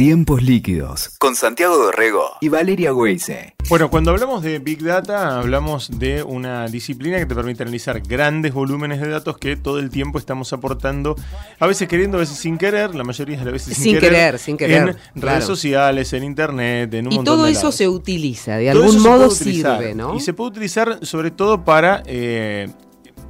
Tiempos líquidos con Santiago Dorrego y Valeria Weise. Bueno, cuando hablamos de Big Data, hablamos de una disciplina que te permite analizar grandes volúmenes de datos que todo el tiempo estamos aportando, a veces queriendo, a veces sin querer, la mayoría de las veces sin, Sin querer, sin querer, en claro. redes sociales, en internet, en un Y montón todo de eso lados. se utiliza, de Todo algún eso modo sirve, ¿no? Y se puede utilizar sobre todo para eh,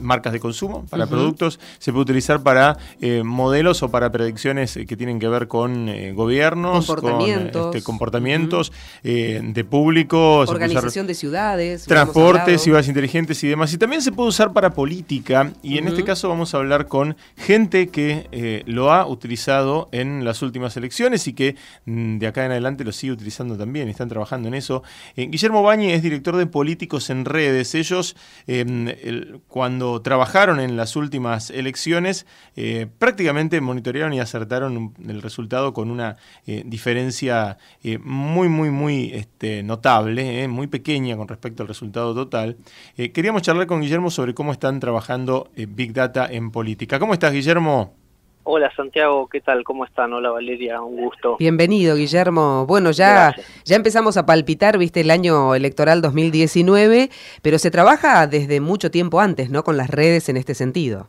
marcas de consumo, para productos, se puede utilizar para eh, modelos o para predicciones que tienen que ver con eh, gobiernos, Comportamientos. con este, comportamientos eh, de público, Organización de ciudades. transportes, ciudades inteligentes y demás. Y también se puede usar para política. Y en este caso vamos a hablar con gente que lo ha utilizado en las últimas elecciones y que mm, de acá en adelante lo sigue utilizando también. Están trabajando en eso. Guillermo Bañi es director de Políticos en Redes. Ellos, el- cuando trabajaron en las últimas elecciones, eh, prácticamente monitorearon y acertaron el resultado con una eh, diferencia eh, muy, muy, muy este, notable, muy pequeña con respecto al resultado total. Queríamos charlar con Guillermo sobre cómo están trabajando Big Data en política. ¿Cómo estás, Guillermo? Hola Santiago, ¿qué tal? ¿Cómo están? Hola Valeria, un gusto. Bienvenido, Guillermo. Bueno, ya, Gracias. ya empezamos a palpitar, viste, el año electoral 2019, pero se trabaja desde mucho tiempo antes, ¿no? Con las redes en este sentido.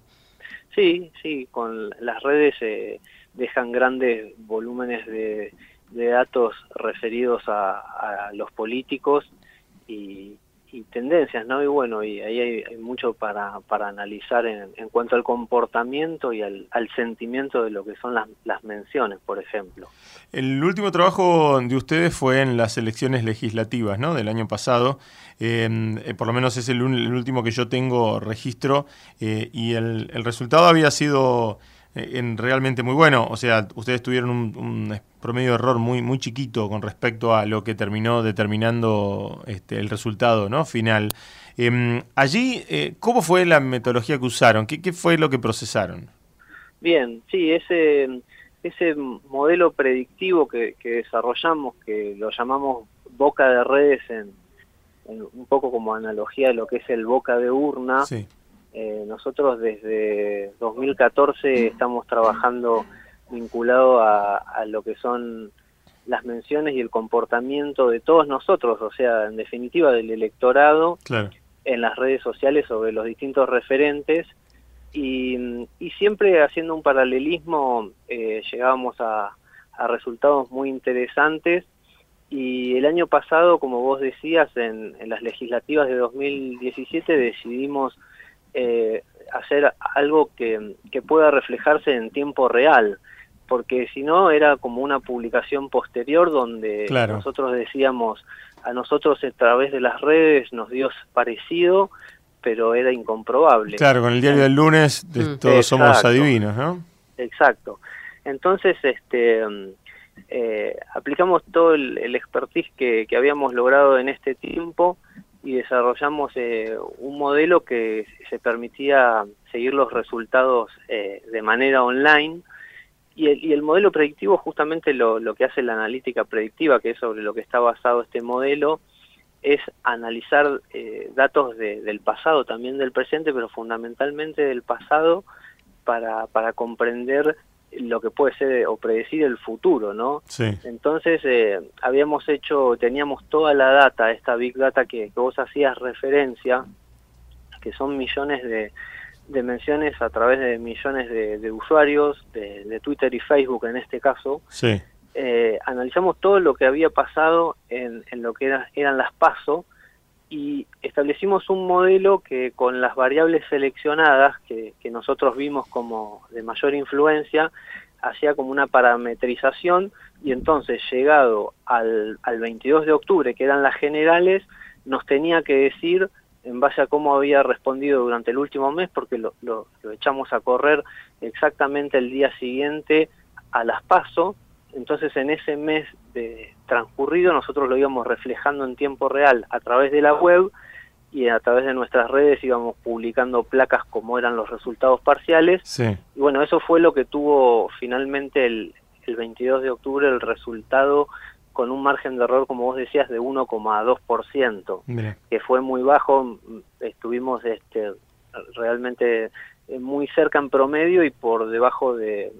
Sí, sí, con las redes eh, dejan grandes volúmenes de, de datos referidos a, a los políticos y, y tendencias, ¿no? Y bueno, y ahí hay, mucho para, para analizar en, en cuanto al comportamiento y al, sentimiento de lo que son las, las menciones, por ejemplo. El último trabajo de ustedes fue en las elecciones legislativas ¿no? del año pasado. Eh, eh, por lo menos es el, el último que yo tengo registro eh, y el, el resultado había sido en realmente muy bueno. O sea, ustedes tuvieron un, un promedio de error muy, muy chiquito con respecto a lo que terminó determinando este, el resultado ¿no? final. Eh, allí, eh, ¿cómo fue la metodología que usaron? ¿Qué, qué fue lo que procesaron? Bien, sí, ese, ese modelo predictivo que, que desarrollamos, que lo llamamos boca de redes, en, en un poco como analogía de lo que es el boca de urna, Sí. Eh, nosotros desde 2014 estamos trabajando vinculado a, a lo que son las menciones y el comportamiento de todos nosotros, o sea, en definitiva del electorado, Claro. en las redes sociales sobre los distintos referentes y, y siempre haciendo un paralelismo eh, llegábamos a, a resultados muy interesantes y el año pasado, como vos decías, en, en las legislativas de 2017 decidimos eh, hacer algo que, que pueda reflejarse en tiempo real, porque si no era como una publicación posterior donde Claro. nosotros decíamos a nosotros a través de las redes nos dio parecido, pero era incomprobable. Claro, con el diario del lunes de- Mm. todos somos Exacto. adivinos, ¿no? Exacto. Entonces, este, eh, aplicamos todo el, el expertise que, que habíamos logrado en este tiempo y desarrollamos eh, un modelo que se permitía seguir los resultados eh, de manera online. Y el, y el modelo predictivo, justamente lo, que hace la analítica predictiva, que es sobre lo que está basado este modelo, es analizar eh, datos de- del pasado, también del presente, pero fundamentalmente del pasado, para, para comprender lo que puede ser o predecir el futuro, ¿no? Sí. Entonces, eh, habíamos hecho, teníamos toda la data, esta Big Data que, que vos hacías referencia, que son millones de, de menciones a través de millones de, de usuarios, de, de Twitter y Facebook en este caso, Sí. eh, analizamos todo lo que había pasado en, en lo que era- eran las PASO y establecimos un modelo que con las variables seleccionadas que, nosotros vimos como de mayor influencia, hacía como una parametrización y entonces llegado al, al 22 de octubre, que eran las generales, nos tenía que decir en base a cómo había respondido durante el último mes, porque lo, lo- lo echamos a correr exactamente el día siguiente a las PASO, entonces en ese mes de transcurrido nosotros lo íbamos reflejando en tiempo real a través de la web y a través de nuestras redes íbamos publicando placas como eran los resultados parciales Sí. y bueno, eso fue lo que tuvo finalmente el, el 22 de octubre el resultado con un margen de error, como vos decías, de 1,2%, Mira. que fue muy bajo. Estuvimos este, realmente muy cerca en promedio y por debajo de,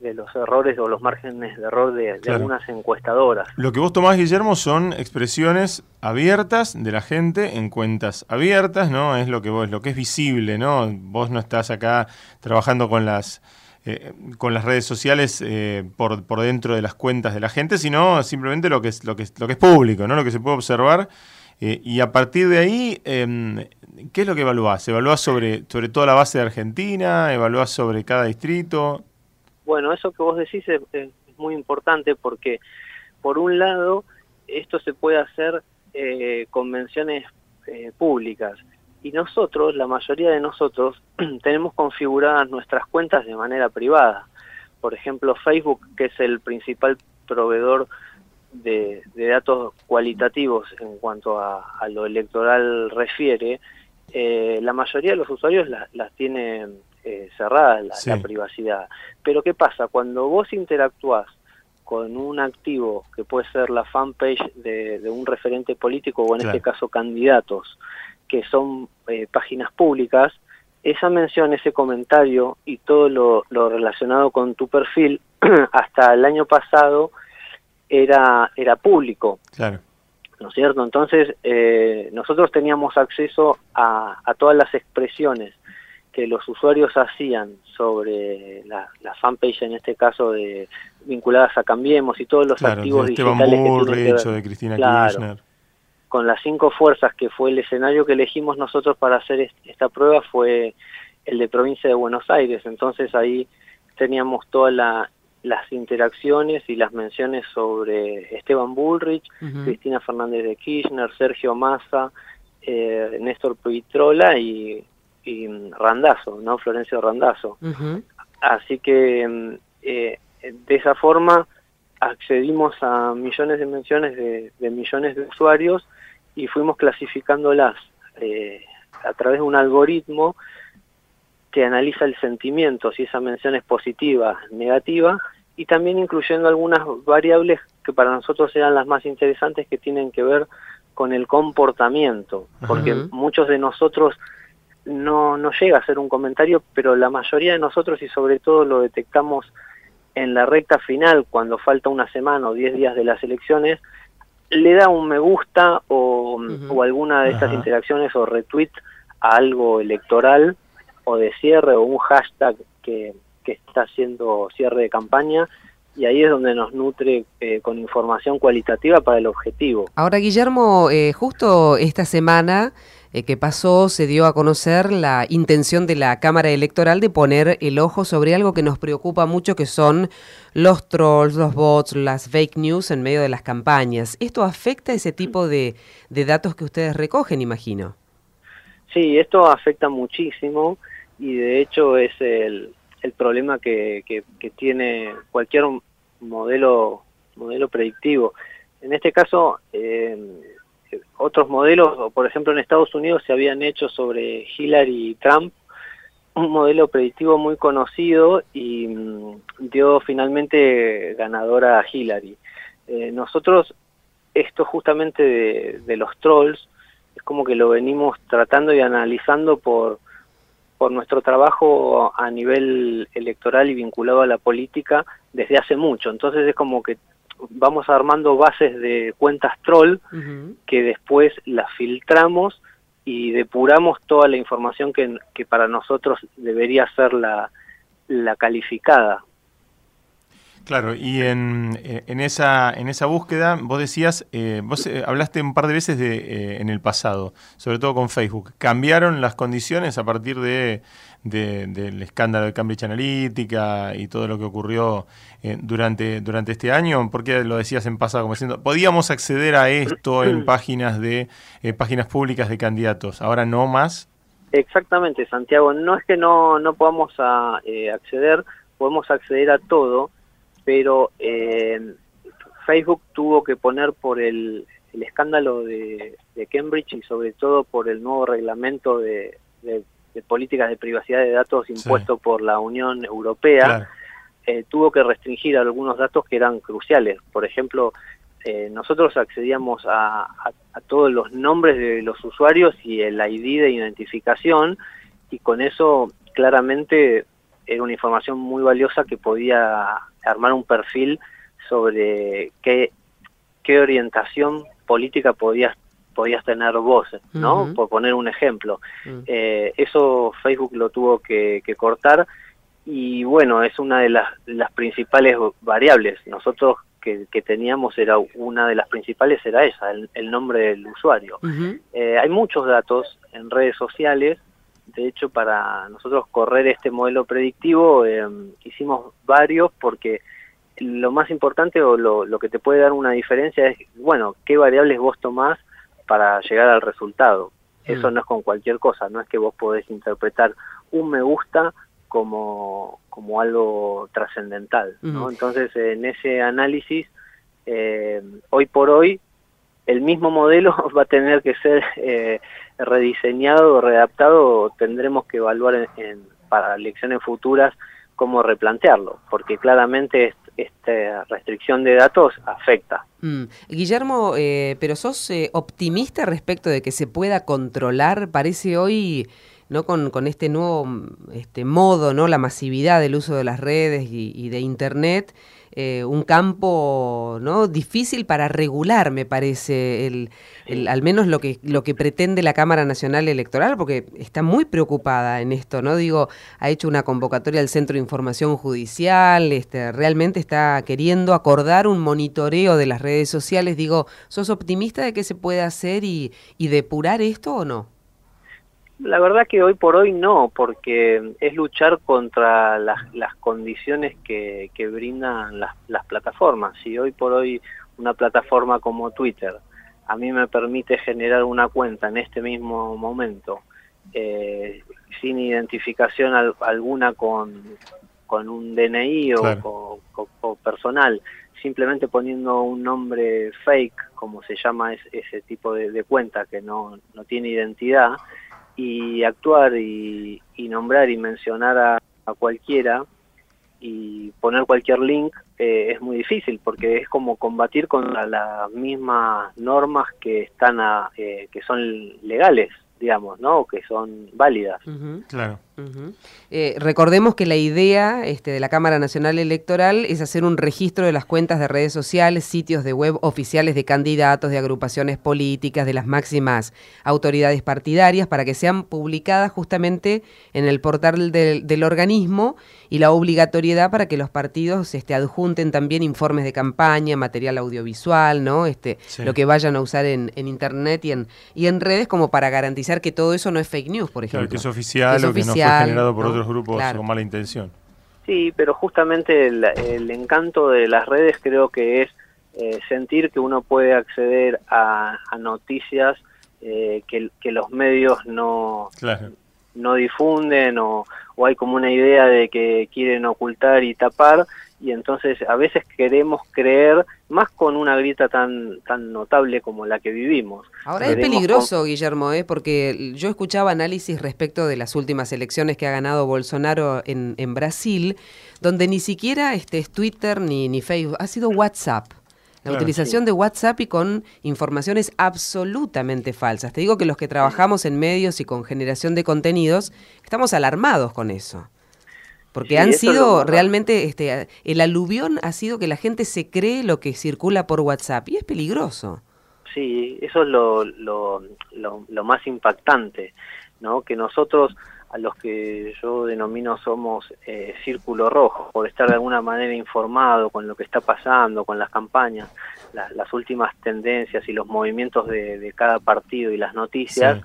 los errores o los márgenes de error de, algunas encuestadoras. Lo que vos tomás, Guillermo, son expresiones abiertas de la gente en cuentas abiertas, ¿no? Es lo que vos, lo que es visible, ¿no? Vos no estás acá trabajando con las eh, con las redes sociales eh, por, por dentro de las cuentas de la gente, sino simplemente lo que es lo que es, lo que es público, ¿no? Lo que se puede observar y a partir de ahí em, ¿qué es lo que evalúas? ¿Evalúas sobre, sobre toda la base de Argentina? ¿Evalúas sobre cada distrito? Bueno, eso que vos decís es, muy importante porque, por un lado, esto se puede hacer eh, convenciones eh, públicas y nosotros, la mayoría de nosotros, tenemos configuradas nuestras cuentas de manera privada. Por ejemplo, Facebook, que es el principal proveedor de, datos cualitativos en cuanto a, lo electoral refiere, eh, la mayoría de los usuarios las tiene eh, cerradas la, privacidad. Pero ¿qué pasa? Cuando vos interactúas con un activo que puede ser la fanpage de, un referente político o en este caso candidatos, que son eh, páginas públicas, esa mención, ese comentario y todo lo, lo relacionado con tu perfil, hasta el año pasado era, era público. Claro. ¿No es cierto? Entonces, eh, nosotros teníamos acceso a, todas las expresiones que los usuarios hacían sobre la, fanpage, en este caso, de vinculadas a Cambiemos y todos los activos digitales que de Cristina Kirchner. Con las cinco fuerzas, que fue el escenario que elegimos nosotros para hacer esta prueba, fue el de provincia de Buenos Aires. Entonces ahí teníamos toda la las interacciones y las menciones sobre Esteban Bullrich, Cristina Fernández de Kirchner, Sergio Massa, eh, Néstor Pitrola y, y, Randazo, ¿no? Florencio Randazo. Así que mm, eh, de esa forma accedimos a millones de menciones de, millones de usuarios y fuimos clasificándolas eh, a través de un algoritmo que analiza el sentimiento, si esa mención es positiva, negativa, y también incluyendo algunas variables que para nosotros eran las más interesantes que tienen que ver con el comportamiento, porque muchos de nosotros no, no llega a ser un comentario, pero la mayoría de nosotros y sobre todo lo detectamos en la recta final, cuando falta una semana o diez días de las elecciones, le da un me gusta o, o alguna de estas interacciones o retweet a algo electoral o de cierre o un hashtag que, que está haciendo cierre de campaña y ahí es donde nos nutre eh, con información cualitativa para el objetivo. Ahora, Guillermo, eh, justo esta semana eh, que pasó se dio a conocer la intención de la Cámara Electoral de poner el ojo sobre algo que nos preocupa mucho, que son los trolls, los bots, las fake news en medio de las campañas. ¿Esto afecta ese tipo de, de datos que ustedes recogen, imagino? Sí, esto afecta muchísimo y de hecho es el, el problema que, que, tiene cualquier modelo modelo predictivo. En este caso, eh, otros modelos, por ejemplo en Estados Unidos se habían hecho sobre Hillary y Trump, un modelo predictivo muy conocido y mm, dio finalmente ganadora a Hillary. Eh, nosotros, esto justamente de los trolls, es como que lo venimos tratando y analizando por por nuestro trabajo a nivel electoral y vinculado a la política desde hace mucho. Entonces es como que vamos armando bases de cuentas troll que después las filtramos y depuramos toda la información que, que para nosotros debería ser la, la calificada. Claro, y en, eh, en, esa, en esa búsqueda vos decías, eh, vos eh, hablaste un par de veces de, en el pasado, sobre todo con Facebook. ¿Cambiaron las condiciones a partir de, del escándalo de Cambridge Analytica y todo lo que ocurrió durante, durante este año? ¿Por qué lo decías en pasado como diciendo, podíamos acceder a esto en páginas, de, páginas públicas de candidatos, ahora no más? Exactamente, Santiago. No es que no, no podamos a, acceder, podemos acceder a todo pero eh, Facebook tuvo que poner por el, escándalo de, Cambridge y sobre todo por el nuevo reglamento de, políticas de privacidad de datos impuesto por la Unión Europea, eh, tuvo que restringir algunos datos que eran cruciales. Por ejemplo, eh, nosotros accedíamos a, todos los nombres de los usuarios y el ID de identificación y con eso claramente era una información muy valiosa que podía armar un perfil sobre qué, qué orientación política podías podías tener vos, ¿no? Por poner un ejemplo. Mm. Eh, eso Facebook lo tuvo que, cortar y bueno, es una de las, las principales variables. Nosotros que, teníamos era una de las principales era esa, el, nombre del usuario. Eh, hay muchos datos en redes sociales de hecho, para nosotros correr este modelo predictivo eh, hicimos varios porque lo más importante o lo, que te puede dar una diferencia es, bueno, qué variables vos tomás para llegar al resultado. Eso mm. no es con cualquier cosa, no es que vos podés interpretar un me gusta como, como algo trascendental. ¿no? Entonces, en ese análisis, eh, hoy por hoy, el mismo modelo va a tener que ser eh, rediseñado o readaptado, tendremos que evaluar en, para elecciones futuras cómo replantearlo, porque claramente esta restricción de datos afecta. Mm. Guillermo, eh, pero sos eh, optimista respecto de que se pueda controlar, parece hoy... ¿no? Con, con, este nuevo este modo, ¿no? la masividad del uso de las redes y, y de Internet, eh, un campo ¿no? difícil para regular, me parece, el, al menos lo que, lo que pretende la Cámara Nacional Electoral, porque está muy preocupada en esto, ¿no? Digo, ha hecho una convocatoria al Centro de Información Judicial, este, realmente está queriendo acordar un monitoreo de las redes sociales. Digo, ¿sos optimista de que se puede hacer y, y depurar esto o no? La verdad que hoy por hoy no, porque es luchar contra las, las condiciones que, que brindan las, las plataformas. Si hoy por hoy una plataforma como Twitter a mí me permite generar una cuenta en este mismo momento eh, sin identificación alguna con, con un DNI o, o, personal, simplemente poniendo un nombre fake, como se llama ese tipo de, de cuenta que no, no tiene identidad, y actuar y, nombrar y mencionar a, cualquiera y poner cualquier link eh, es muy difícil porque es como combatir con las mismas normas que están eh, que son legales digamos, ¿no? Que son válidas. Claro. Eh, recordemos que la idea este, de la Cámara Nacional Electoral es hacer un registro de las cuentas de redes sociales, sitios de web oficiales de candidatos, de agrupaciones políticas, de las máximas autoridades partidarias, para que sean publicadas justamente en el portal del, organismo y la obligatoriedad para que los partidos este, adjunten también informes de campaña, material audiovisual, ¿no? Este, Lo que vayan a usar en, Internet y en, y en redes como para garantizar que todo eso no es fake news, por ejemplo. que es oficial o que no fue generado por otros grupos con mala intención. Sí, pero justamente el, encanto de las redes creo que es eh, sentir que uno puede acceder a, noticias eh, que, los medios no, no difunden o, o hay como una idea de que quieren ocultar y tapar y entonces a veces queremos creer más con una grieta tan tan notable como la que vivimos. Ahora es peligroso, Guillermo, ¿eh? porque yo escuchaba análisis respecto de las últimas elecciones que ha ganado Bolsonaro en, en Brasil, donde ni siquiera este es Twitter ni, ni Facebook, ha sido WhatsApp. La utilización de WhatsApp y con informaciones absolutamente falsas. Te digo que los que trabajamos en medios y con generación de contenidos estamos alarmados con eso. Porque han sido realmente, este, el aluvión ha sido que la gente se cree lo que circula por WhatsApp y es peligroso. Sí, eso es lo, lo, lo, más impactante, ¿no? Que nosotros, a los que yo denomino somos eh, círculo rojo, por estar de alguna manera informado con lo que está pasando, con las campañas, las últimas tendencias y los movimientos de, cada partido y las noticias,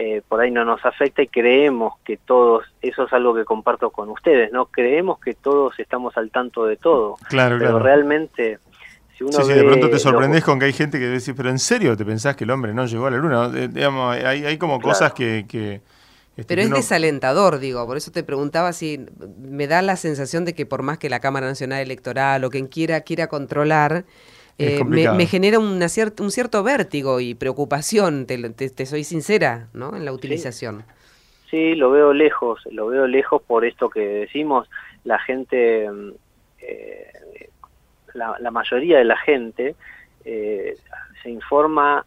eh, por ahí no nos afecta y creemos que todos, eso es algo que comparto con ustedes, ¿no? Creemos que todos estamos al tanto de todo. Claro, pero realmente, si uno sí, sí, de pronto te sorprendes con que hay gente que dice, pero ¿en serio te pensás que el hombre no llegó a la luna? Eh, digamos, hay, hay como cosas que... que este, pero es desalentador, digo, por eso te preguntaba si me da la sensación de que por más que la Cámara Nacional Electoral o quien quiera quiera controlar, eh, me, genera una un cierto vértigo y preocupación, te, soy sincera, ¿no? En la utilización. Sí. lo veo lejos, lo veo lejos por esto que decimos, la gente, mm, eh, la, mayoría de la gente eh, se informa,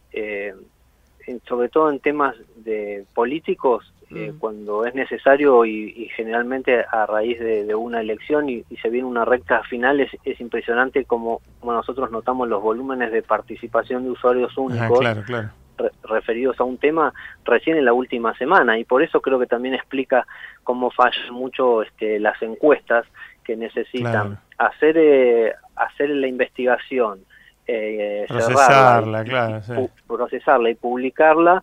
sobre todo en temas de políticos, eh, mm. cuando es necesario y, generalmente a raíz de, una elección y, se viene una recta final es, impresionante como, nosotros notamos los volúmenes de participación de usuarios únicos referidos a un tema recién en la última semana. Y por eso creo que también explica cómo fallan mucho este, las encuestas que necesitan hacer eh, hacer la investigación eh, procesarla, claro, procesarla y publicarla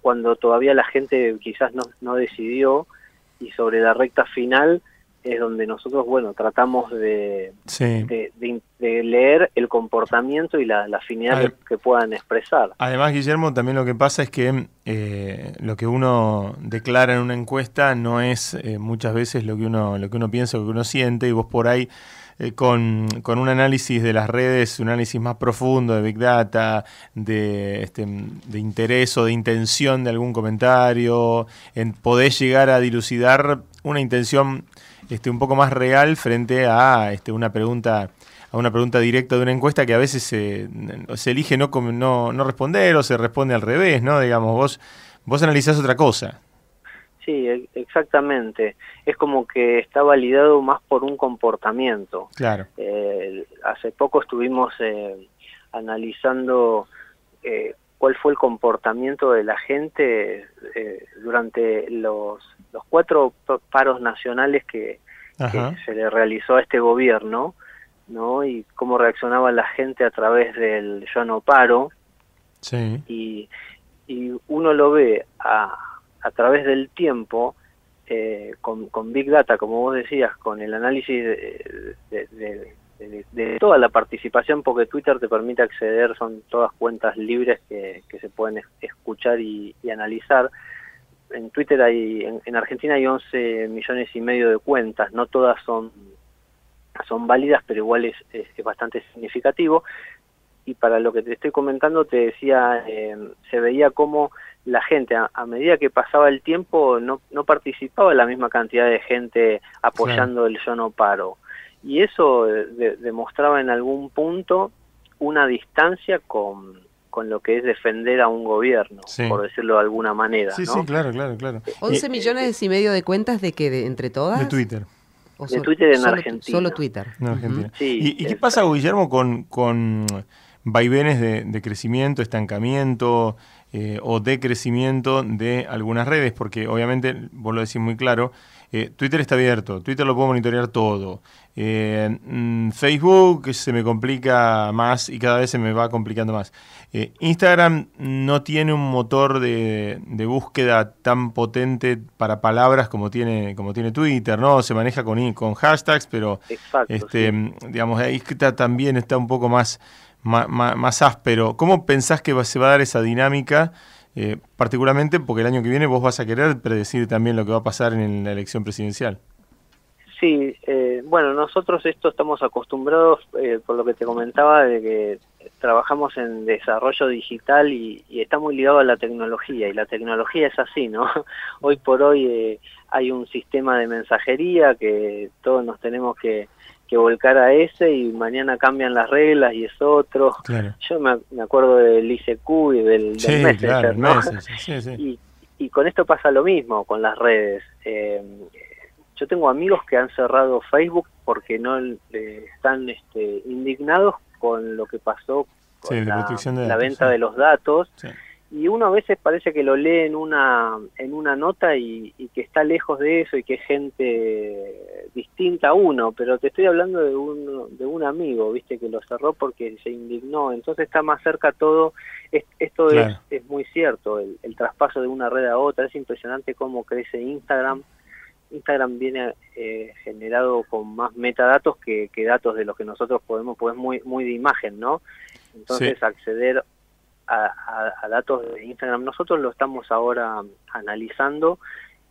cuando todavía la gente quizás no, no decidió y sobre la recta final es donde nosotros, bueno, tratamos de, de, leer el comportamiento y la, afinidad que, puedan expresar. Además, Guillermo, también lo que pasa es que eh, lo que uno declara en una encuesta no es eh, muchas veces lo que uno lo que uno piensa, lo que uno siente, y vos por ahí eh, con, un análisis de las redes, un análisis más profundo de Big Data, de, este, de interés o de intención de algún comentario, en, podés llegar a dilucidar una intención este, un poco más real frente a este, una pregunta a una pregunta directa de una encuesta que a veces se, se elige no, no, no responder o se responde al revés, ¿no? Digamos, vos, vos analizás otra cosa. Sí, e, exactamente. Es como que está validado más por un comportamiento. Claro. Eh, hace poco estuvimos eh, analizando eh, cuál fue el comportamiento de la gente durante los, los cuatro paros nacionales que, se le realizó a este gobierno, ¿no? Y cómo reaccionaba la gente a través del yo no paro. Sí. Y, y uno lo ve a a través del tiempo, eh, con, Big Data, como vos decías, con el análisis de, toda la participación, porque Twitter te permite acceder, son todas cuentas libres que, se pueden escuchar y, analizar. En Twitter hay, en, Argentina hay 11 millones y medio de cuentas, no todas son, son válidas, pero igual es, es, bastante significativo. Y para lo que te estoy comentando, te decía, eh, se veía como la gente a, medida que pasaba el tiempo no, no participaba la misma cantidad de gente apoyando el yo no paro. Y eso eh, demostraba en algún punto una distancia con, con lo que es defender a un gobierno, por decirlo de alguna manera. Sí, sí, claro, claro, claro. 11 millones y medio de cuentas de que de, entre todas. De Twitter. de Twitter en Argentina. Solo Twitter. ¿Y, qué pasa, Guillermo, con, con vaivenes de, de crecimiento, estancamiento, eh, o de crecimiento de algunas redes, porque obviamente, vos lo decís muy claro, eh, Twitter está abierto, Twitter lo puedo monitorear todo. Eh, mm, Facebook se me complica más y cada vez se me va complicando más. Instagram no tiene un motor de, búsqueda tan potente para palabras como tiene, como tiene Twitter, ¿no? Se maneja con, con hashtags, pero este, digamos, ahí también está un poco más más, áspero. ¿Cómo pensás que se va a dar esa dinámica? Eh, particularmente porque el año que viene vos vas a querer predecir también lo que va a pasar en la elección presidencial. Sí, eh, bueno, nosotros esto estamos acostumbrados, eh, por lo que te comentaba, de que trabajamos en desarrollo digital y, y, está muy ligado a la tecnología, y la tecnología es así, ¿no? Hoy por hoy hay un sistema de mensajería que todos nos tenemos que, que volcar a ese y mañana cambian las reglas y es otro. Yo me, acuerdo del ICQ y del, Messenger, Y, y, con esto pasa lo mismo con las redes. Eh, yo tengo amigos que han cerrado Facebook porque no están este, indignados con lo que pasó con la, venta de los datos y uno a veces parece que lo lee en una en una nota y, que está lejos de eso y que es gente distinta a uno pero te estoy hablando de un de un amigo viste que lo cerró porque se indignó. Entonces está más cerca todo. Esto es, es muy cierto el, traspaso de una red a otra. Es impresionante cómo crece Instagram. Instagram viene eh, generado con más metadatos que, que datos de los que nosotros podemos pues muy muy de imagen no entonces acceder a, datos de Instagram. Nosotros lo estamos ahora analizando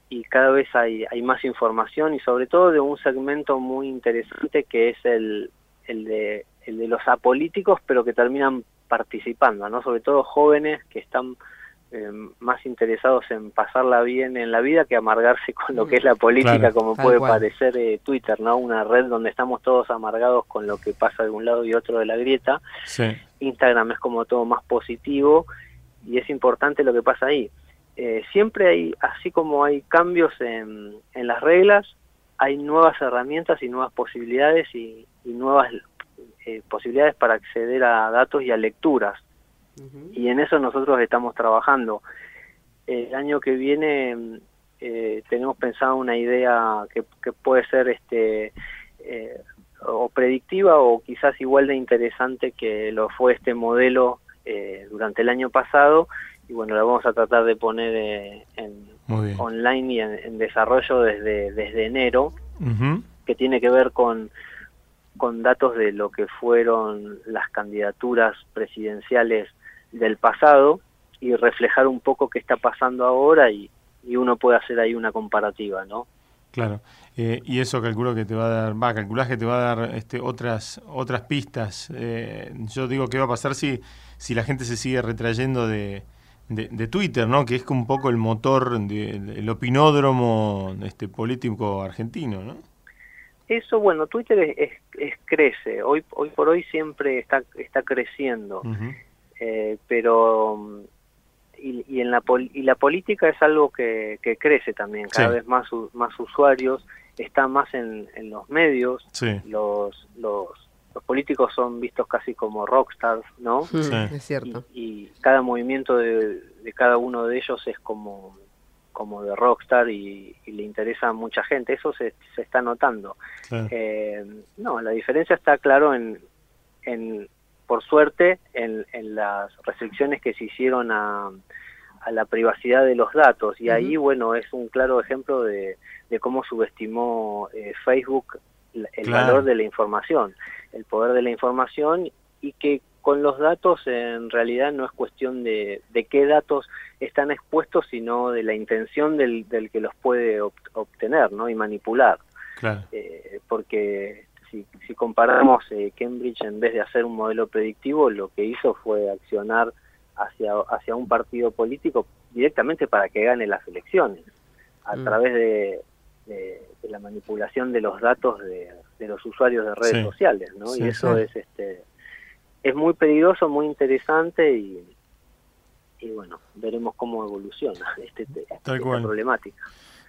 y cada vez hay, hay más información y sobre todo de un segmento muy interesante que es el, el, de, el de los apolíticos pero que terminan participando, ¿no? sobre todo jóvenes que están eh, más interesados en pasarla bien en la vida que amargarse con lo que es la política, como puede parecer eh, Twitter, ¿no? Una red donde estamos todos amargados con lo que pasa de un lado y otro de la grieta. Instagram es como todo más positivo y es importante lo que pasa ahí. eh, siempre hay, así como hay cambios en, en, las reglas, hay nuevas herramientas y nuevas posibilidades y, nuevas eh, posibilidades para acceder a datos y a lecturas. Y en eso nosotros estamos trabajando. El año que viene eh, tenemos pensado una idea que, que puede ser este o predictiva o quizás igual de interesante que lo fue este modelo durante el año pasado. Y bueno, la vamos a tratar de poner eh, en online y en, desarrollo desde, desde enero, que tiene que ver con, con datos de lo que fueron las candidaturas presidenciales del pasado y reflejar un poco qué está pasando ahora y, y uno puede hacer ahí una comparativa, ¿no? Claro, eh, y eso calculo que te va a dar, va, calculás que te va a dar este, otras otras pistas. Eh, yo digo, ¿qué va a pasar si, si la gente se sigue retrayendo de, de, Twitter, ¿no? Que es un poco el motor, del opinódromo este, político argentino, ¿no? Eso, bueno, Twitter es, es, crece. Hoy, hoy por hoy siempre está, está creciendo. Eh, pero y, y, en la y la política es algo que, que crece también cada vez más más usuarios está más en, en los medios los los los políticos son vistos casi como rockstars, ¿no? Sí. Es cierto. Y, cada movimiento de, cada uno de ellos es como, como de rockstar y, le interesa a mucha gente. Eso se, se está notando. Eh, no, la diferencia está claro en, en por suerte, en, en las restricciones que se hicieron a, a la privacidad de los datos. Y ahí, bueno, es un claro ejemplo de, de cómo subestimó eh, Facebook el valor de la información el poder de la información y que con los datos en realidad no es cuestión de, de qué datos están expuestos, sino de la intención del, del que los puede obtener ¿no? y manipular. Eh, porque si, si comparamos eh, Cambridge, en vez de hacer un modelo predictivo, lo que hizo fue accionar hacia, hacia un partido político directamente para que gane las elecciones, a mm. través de, de, la manipulación de los datos de, los usuarios de redes sociales, ¿no? y eso es este es muy peligroso, muy interesante y, y bueno, veremos cómo evoluciona este, esta problemática.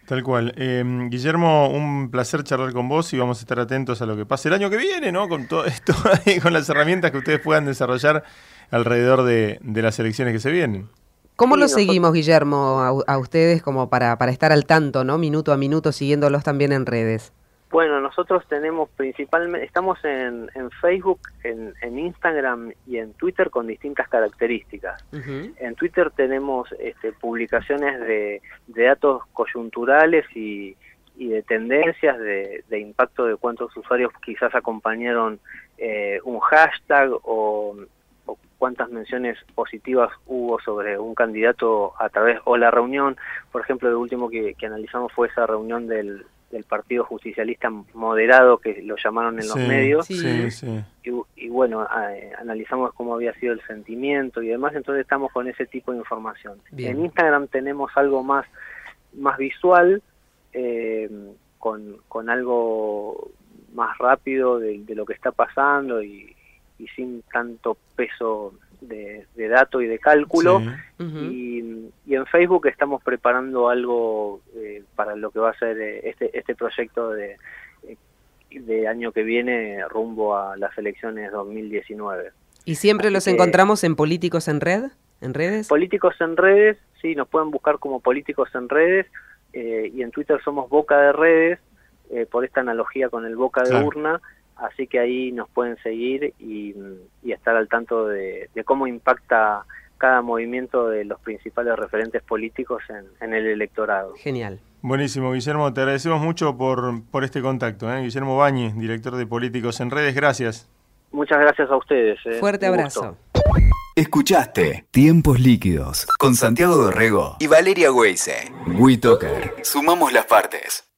Tal cual. Em, Guillermo, un placer charlar con vos y vamos a estar atentos a lo que pase el año que viene, ¿no? Con todo esto y con las herramientas que ustedes puedan desarrollar alrededor de, de las elecciones que se vienen. ¿Cómo lo seguimos, Guillermo, a, ustedes como para, para estar al tanto, ¿no? Minuto a minuto, siguiéndolos también en redes. Bueno, nosotros tenemos principalmente, estamos en, en Facebook, en, en, Instagram y en Twitter con distintas características. En Twitter tenemos este, publicaciones de, de datos coyunturales y, y de tendencias, de, de, impacto de cuántos usuarios quizás acompañaron eh, un hashtag o cuántas menciones positivas hubo sobre un candidato a través, o la reunión, por ejemplo, lo último que, analizamos fue esa reunión del, del Partido Justicialista Moderado, que lo llamaron en los medios, Y, bueno, analizamos cómo había sido el sentimiento y demás, entonces estamos con ese tipo de información. En Instagram tenemos algo más, más visual, eh, con, con algo más rápido de, de, lo que está pasando y, y sin tanto peso de, de dato y de cálculo. y, en Facebook estamos preparando algo eh, para lo que va a ser eh, este, este proyecto de, eh, de año que viene rumbo a las elecciones 2019. ¿Y siempre los encontramos en Políticos en Red? ¿En redes? Políticos en redes, sí, nos pueden buscar como Políticos en redes y en Twitter somos Boca de Redes, por esta analogía con el Boca de Urna así que ahí nos pueden seguir y, estar al tanto de, cómo impacta cada movimiento de los principales referentes políticos en, el electorado. Genial. Buenísimo, Guillermo, te agradecemos mucho por, por este contacto. ¿eh? Guillermo Bañi, director de Políticos en Redes, gracias. Muchas gracias a ustedes. ¿eh? Fuerte abrazo. Escuchaste Tiempos Líquidos con Santiago Dorrego y Valeria Weise. WeToker. Sumamos las partes.